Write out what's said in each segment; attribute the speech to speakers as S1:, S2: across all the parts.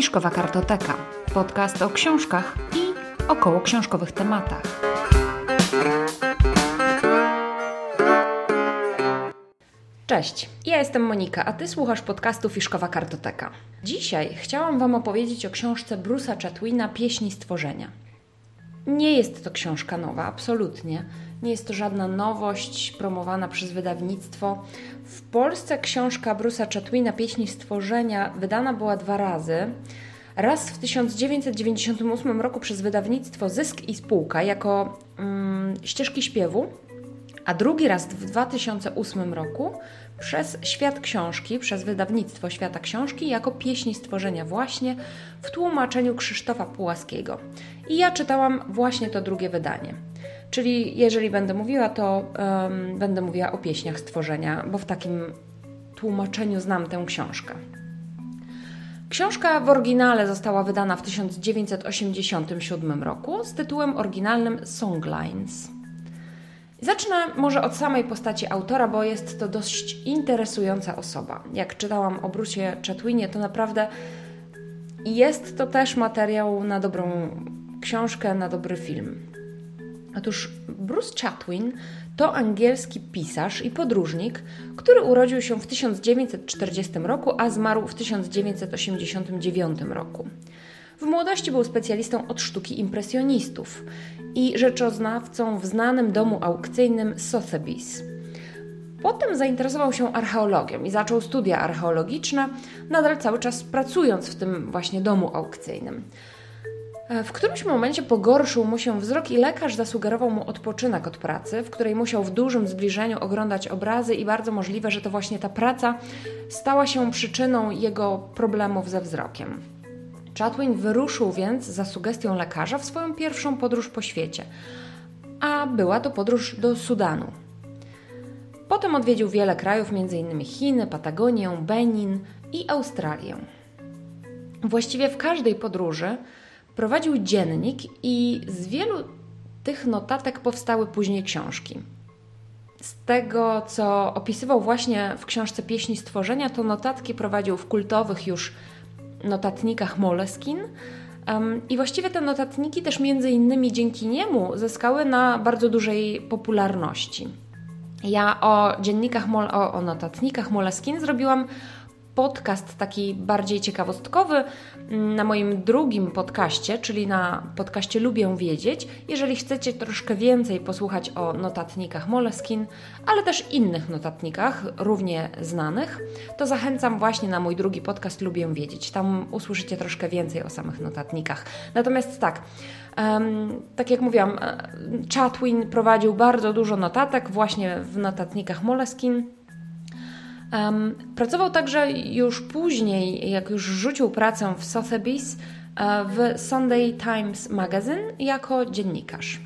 S1: Fiszkowa Kartoteka. Podcast o książkach i około książkowych tematach. Cześć, ja jestem Monika, a Ty słuchasz podcastu Fiszkowa Kartoteka. Dzisiaj chciałam Wam opowiedzieć o książce Bruce'a Chatwina Pieśni Stworzenia. Nie jest to książka nowa, absolutnie. Nie jest to żadna nowość promowana przez wydawnictwo. W Polsce książka Bruce'a Chatwina Pieśni Stworzenia wydana była dwa razy. Raz w 1998 roku przez wydawnictwo Zysk i Spółka jako mm, ścieżki śpiewu, a drugi raz w 2008 roku przez Świat Książki, przez wydawnictwo Świata Książki jako pieśni stworzenia właśnie w tłumaczeniu Krzysztofa Pułaskiego. I ja czytałam właśnie to drugie wydanie. Czyli jeżeli będę mówiła, to um, będę mówiła o pieśniach stworzenia, bo w takim tłumaczeniu znam tę książkę. Książka w oryginale została wydana w 1987 roku z tytułem oryginalnym Songlines. Zacznę może od samej postaci autora, bo jest to dość interesująca osoba. Jak czytałam o Brucie Chatwinie, to naprawdę jest to też materiał na dobrą książkę, na dobry film. Otóż Bruce Chatwin to angielski pisarz i podróżnik, który urodził się w 1940 roku, a zmarł w 1989 roku. W młodości był specjalistą od sztuki impresjonistów i rzeczoznawcą w znanym domu aukcyjnym Sotheby's. Potem zainteresował się archeologią i zaczął studia archeologiczne, nadal cały czas pracując w tym właśnie domu aukcyjnym. E, w którymś momencie pogorszył mu się wzrok i lekarz zasugerował mu odpoczynek od pracy, w której musiał w dużym zbliżeniu oglądać obrazy i bardzo możliwe, że to właśnie ta praca stała się przyczyną jego problemów ze wzrokiem. Chatwin wyruszył więc za sugestią lekarza w swoją pierwszą podróż po świecie, a była to podróż do Sudanu. Potem odwiedził wiele krajów, m.in. Chiny, Patagonię, Benin i Australię. Właściwie w każdej podróży prowadził dziennik i z wielu tych notatek powstały później książki. Z tego, co opisywał właśnie w książce Pieśni Stworzenia, to notatki prowadził w kultowych już notatnikach Moleskin. I właściwie te notatniki też między innymi dzięki niemu zyskały na bardzo dużej popularności. Ja o dziennikach, o, o notatnikach Moleskin zrobiłam podcast taki bardziej ciekawostkowy mm, na moim drugim podcaście, czyli na podcaście Lubię Wiedzieć. Jeżeli chcecie troszkę więcej posłuchać o notatnikach Moleskin, ale też innych notatnikach, równie znanych, to zachęcam właśnie na mój drugi podcast Lubię Wiedzieć. Tam usłyszycie troszkę więcej o samych notatnikach. Natomiast tak, um, tak jak mówiłam, e, Chatwin prowadził bardzo dużo notatek właśnie w notatnikach Moleskin pracował także już później, jak już rzucił pracę w Sotheby's, e, w Sunday Times Magazine jako dziennikarz.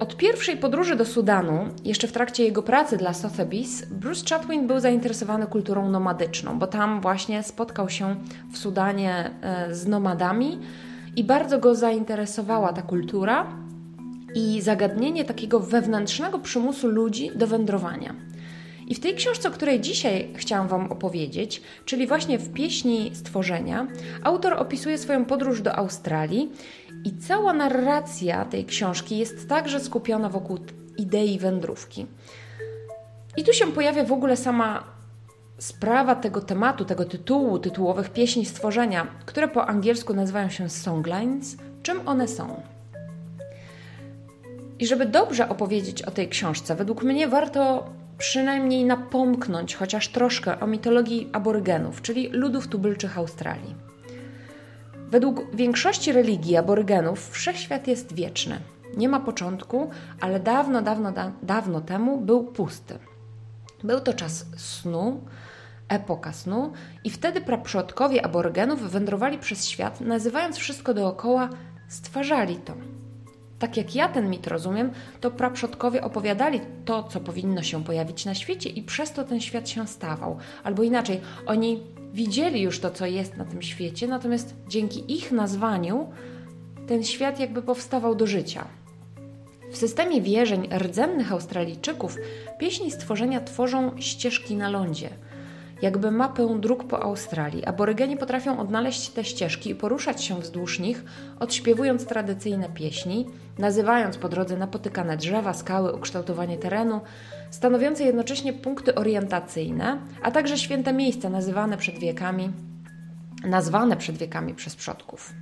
S1: Od pierwszej podróży do Sudanu, jeszcze w trakcie jego pracy dla Sotheby's, Bruce Chatwin był zainteresowany kulturą nomadyczną, bo tam właśnie spotkał się w Sudanie e, z nomadami i bardzo go zainteresowała ta kultura i zagadnienie takiego wewnętrznego przymusu ludzi do wędrowania. I w tej książce, o której dzisiaj chciałam Wam opowiedzieć, czyli właśnie w pieśni stworzenia, autor opisuje swoją podróż do Australii i cała narracja tej książki jest także skupiona wokół idei wędrówki. I tu się pojawia w ogóle sama sprawa tego tematu, tego tytułu, tytułowych pieśni stworzenia, które po angielsku nazywają się songlines. Czym one są? I żeby dobrze opowiedzieć o tej książce, według mnie warto przynajmniej napomknąć chociaż troszkę o mitologii aborygenów, czyli ludów tubylczych Australii. Według większości religii aborygenów wszechświat jest wieczny. Nie ma początku, ale dawno, dawno, da, dawno temu był pusty. Był to czas snu, epoka snu i wtedy praprzodkowie aborygenów wędrowali przez świat, nazywając wszystko dookoła, stwarzali to tak jak ja ten mit rozumiem, to praprzodkowie opowiadali to, co powinno się pojawić na świecie i przez to ten świat się stawał. Albo inaczej, oni widzieli już to, co jest na tym świecie, natomiast dzięki ich nazwaniu ten świat jakby powstawał do życia. W systemie wierzeń rdzennych Australijczyków pieśni stworzenia tworzą ścieżki na lądzie. Jakby mapę dróg po Australii. Aborygeni potrafią odnaleźć te ścieżki i poruszać się wzdłuż nich, odśpiewując tradycyjne pieśni, nazywając po drodze napotykane drzewa, skały, ukształtowanie terenu, stanowiące jednocześnie punkty orientacyjne, a także święte miejsca nazywane przed wiekami, nazwane przed wiekami przez przodków.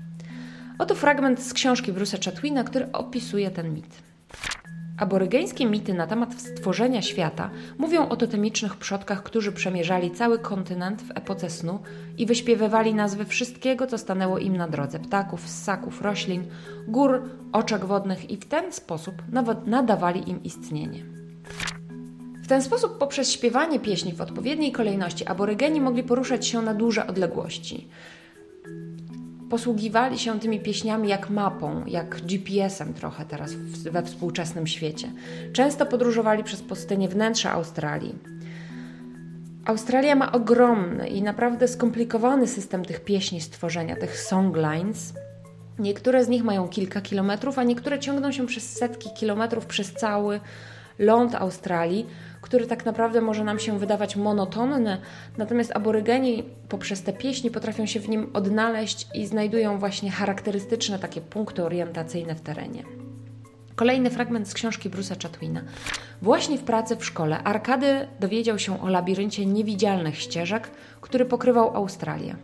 S1: Oto fragment z książki Bruce'a Chatwina, który opisuje ten mit. Aborygeńskie mity na temat stworzenia świata mówią o totemicznych przodkach, którzy przemierzali cały kontynent w epoce snu i wyśpiewywali nazwy wszystkiego, co stanęło im na drodze ptaków, ssaków, roślin, gór, oczek wodnych i w ten sposób nawet nadawali im istnienie. W ten sposób, poprzez śpiewanie pieśni w odpowiedniej kolejności, aborygeni mogli poruszać się na duże odległości posługiwali się tymi pieśniami jak mapą, jak GPS-em trochę teraz we współczesnym świecie. Często podróżowali przez pustynię wnętrza Australii. Australia ma ogromny i naprawdę skomplikowany system tych pieśni stworzenia, tych songlines. Niektóre z nich mają kilka kilometrów, a niektóre ciągną się przez setki kilometrów przez cały ląd Australii, który tak naprawdę może nam się wydawać monotonny, natomiast aborygeni poprzez te pieśni potrafią się w nim odnaleźć i znajdują właśnie charakterystyczne takie punkty orientacyjne w terenie. Kolejny fragment z książki Bruce'a Chatwina. Właśnie w pracy w szkole Arkady dowiedział się o labiryncie niewidzialnych ścieżek, który pokrywał Australię.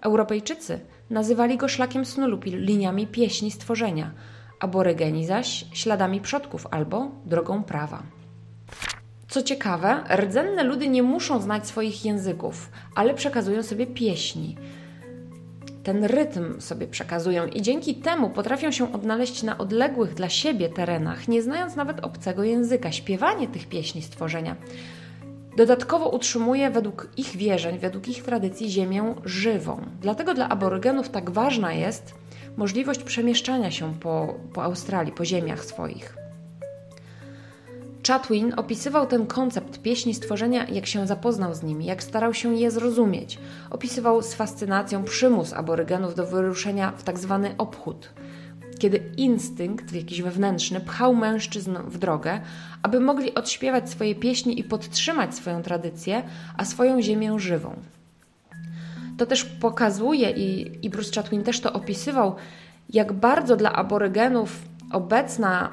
S1: Europejczycy nazywali go szlakiem snu lub liniami pieśni stworzenia, aborygeni zaś śladami przodków albo drogą prawa. Co ciekawe, rdzenne ludy nie muszą znać swoich języków, ale przekazują sobie pieśni. Ten rytm sobie przekazują i dzięki temu potrafią się odnaleźć na odległych dla siebie terenach, nie znając nawet obcego języka. Śpiewanie tych pieśni stworzenia dodatkowo utrzymuje według ich wierzeń, według ich tradycji ziemię żywą. Dlatego dla aborygenów tak ważna jest możliwość przemieszczania się po, po Australii, po ziemiach swoich. Chatwin opisywał ten koncept pieśni stworzenia, jak się zapoznał z nimi, jak starał się je zrozumieć. Opisywał z fascynacją przymus aborygenów do wyruszenia w. Tak obchód, kiedy instynkt, jakiś wewnętrzny, pchał mężczyzn w drogę, aby mogli odśpiewać swoje pieśni i podtrzymać swoją tradycję, a swoją ziemię żywą. To też pokazuje, i, i Bruce Chatwin też to opisywał, jak bardzo dla aborygenów obecna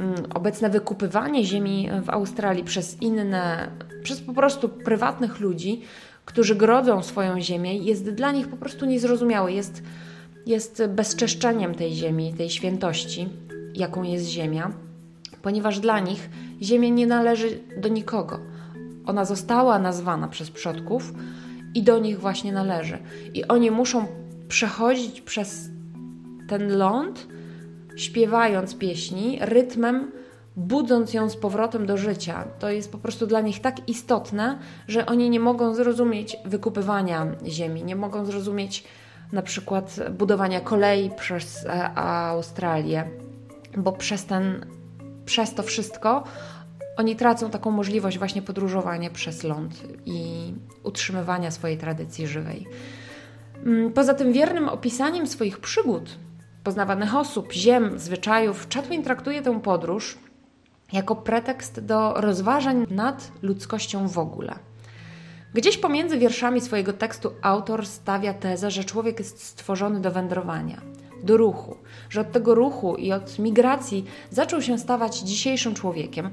S1: Mm, obecne wykupywanie ziemi w Australii przez inne, przez po prostu prywatnych ludzi, którzy grodzą swoją ziemię, jest dla nich po prostu niezrozumiałe. Jest, jest bezczeszczeniem tej ziemi, tej świętości, jaką jest ziemia, ponieważ dla nich ziemia nie należy do nikogo. Ona została nazwana przez przodków i do nich właśnie należy. I oni muszą przechodzić przez ten ląd, śpiewając pieśni, rytmem, budząc ją z powrotem do życia. To jest po prostu dla nich tak istotne, że oni nie mogą zrozumieć wykupywania ziemi, nie mogą zrozumieć na przykład budowania kolei przez e, Australię, bo przez, ten, przez to wszystko oni tracą taką możliwość właśnie podróżowania przez ląd i utrzymywania swojej tradycji żywej. Mm, poza tym wiernym opisaniem swoich przygód poznawanych osób, ziem, zwyczajów, Chatwin traktuje tę podróż jako pretekst do rozważań nad ludzkością w ogóle. Gdzieś pomiędzy wierszami swojego tekstu autor stawia tezę, że człowiek jest stworzony do wędrowania, do ruchu, że od tego ruchu i od migracji zaczął się stawać dzisiejszym człowiekiem,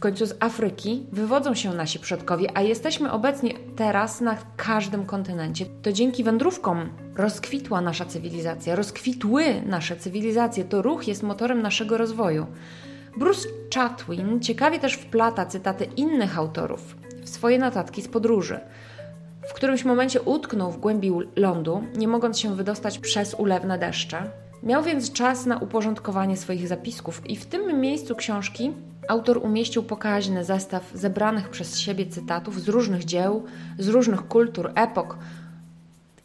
S1: końcu z Afryki wywodzą się nasi przodkowie, a jesteśmy obecnie teraz na każdym kontynencie. To dzięki wędrówkom rozkwitła nasza cywilizacja, rozkwitły nasze cywilizacje. To ruch jest motorem naszego rozwoju. Bruce Chatwin ciekawie też wplata cytaty innych autorów w swoje notatki z podróży. W którymś momencie utknął w głębi lądu, nie mogąc się wydostać przez ulewne deszcze. Miał więc czas na uporządkowanie swoich zapisków i w tym miejscu książki autor umieścił pokaźny zestaw zebranych przez siebie cytatów z różnych dzieł, z różnych kultur, epok.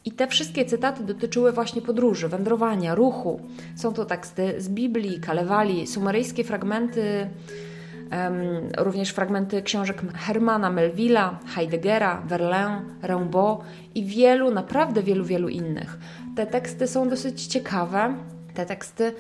S1: I te wszystkie cytaty dotyczyły właśnie podróży, wędrowania, ruchu. Są to teksty z Biblii, Kalewali, sumeryjskie fragmenty, um, również fragmenty książek Hermana Melville'a, Heideggera, Verlaine, Rimbaud i wielu, naprawdę wielu, wielu innych. Te teksty są dosyć ciekawe. Te teksty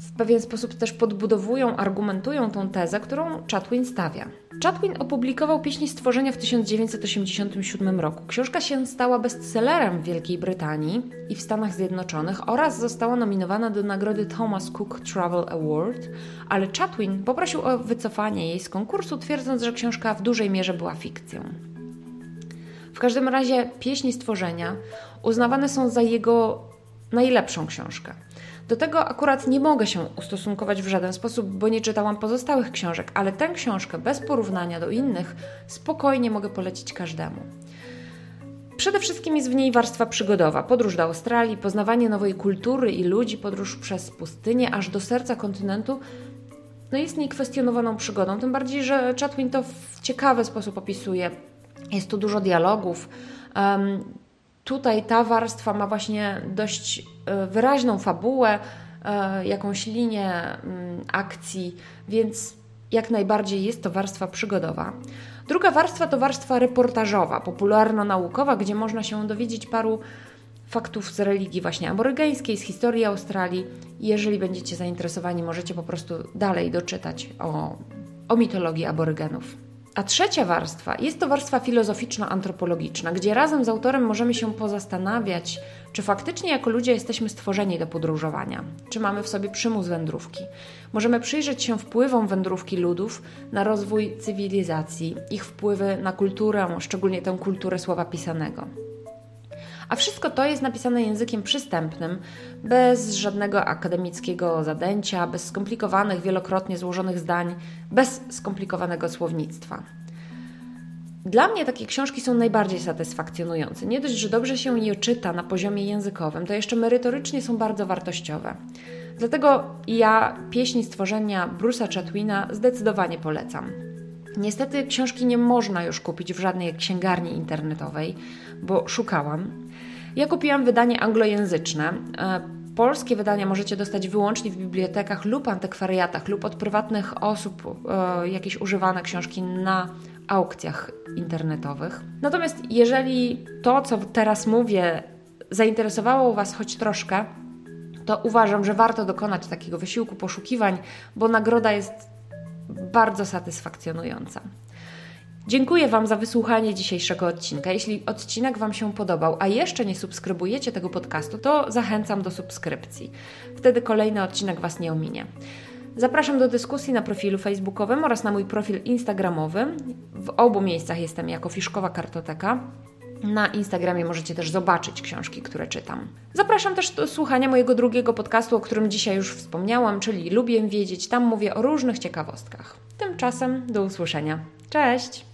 S1: w pewien sposób też podbudowują, argumentują tą tezę, którą Chatwin stawia. Chatwin opublikował Pieśni Stworzenia w 1987 roku. Książka się stała bestsellerem w Wielkiej Brytanii i w Stanach Zjednoczonych oraz została nominowana do nagrody Thomas Cook Travel Award, ale Chatwin poprosił o wycofanie jej z konkursu, twierdząc, że książka w dużej mierze była fikcją. W każdym razie Pieśni Stworzenia uznawane są za jego najlepszą książkę. Do tego akurat nie mogę się ustosunkować w żaden sposób, bo nie czytałam pozostałych książek, ale tę książkę bez porównania do innych spokojnie mogę polecić każdemu. Przede wszystkim jest w niej warstwa przygodowa, podróż do Australii, poznawanie nowej kultury i ludzi, podróż przez pustynię aż do serca kontynentu. No jest niekwestionowaną przygodą, tym bardziej, że Chatwin to w ciekawy sposób opisuje. Jest tu dużo dialogów. Um, tutaj ta warstwa ma właśnie dość e, wyraźną fabułę, e, jakąś linię mm, akcji, więc jak najbardziej jest to warstwa przygodowa. Druga warstwa to warstwa reportażowa, popularno-naukowa, gdzie można się dowiedzieć paru faktów z religii właśnie aborygeńskiej, z historii Australii. Jeżeli będziecie zainteresowani, możecie po prostu dalej doczytać o, o mitologii aborygenów. A trzecia warstwa jest to warstwa filozoficzno-antropologiczna, gdzie razem z autorem możemy się pozastanawiać, czy faktycznie jako ludzie jesteśmy stworzeni do podróżowania, czy mamy w sobie przymus wędrówki. Możemy przyjrzeć się wpływom wędrówki ludów na rozwój cywilizacji, ich wpływy na kulturę, szczególnie tę kulturę słowa pisanego. A wszystko to jest napisane językiem przystępnym, bez żadnego akademickiego zadęcia, bez skomplikowanych, wielokrotnie złożonych zdań, bez skomplikowanego słownictwa. Dla mnie takie książki są najbardziej satysfakcjonujące. Nie dość, że dobrze się je czyta na poziomie językowym, to jeszcze merytorycznie są bardzo wartościowe. Dlatego ja pieśni stworzenia Bruce'a Chatwina zdecydowanie polecam. Niestety książki nie można już kupić w żadnej księgarni internetowej, bo szukałam. Ja kupiłam wydanie anglojęzyczne. E, polskie wydania możecie dostać wyłącznie w bibliotekach lub antykwariatach lub od prywatnych osób, e, jakieś używane książki na aukcjach internetowych. Natomiast jeżeli to, co teraz mówię, zainteresowało Was choć troszkę, to uważam, że warto dokonać takiego wysiłku poszukiwań, bo nagroda jest bardzo satysfakcjonująca. Dziękuję Wam za wysłuchanie dzisiejszego odcinka. Jeśli odcinek Wam się podobał, a jeszcze nie subskrybujecie tego podcastu, to zachęcam do subskrypcji. Wtedy kolejny odcinek Was nie ominie. Zapraszam do dyskusji na profilu facebookowym oraz na mój profil instagramowy. W obu miejscach jestem jako Fiszkowa Kartoteka. Na Instagramie możecie też zobaczyć książki, które czytam. Zapraszam też do słuchania mojego drugiego podcastu, o którym dzisiaj już wspomniałam, czyli Lubię Wiedzieć. Tam mówię o różnych ciekawostkach. Tymczasem do usłyszenia. Cześć!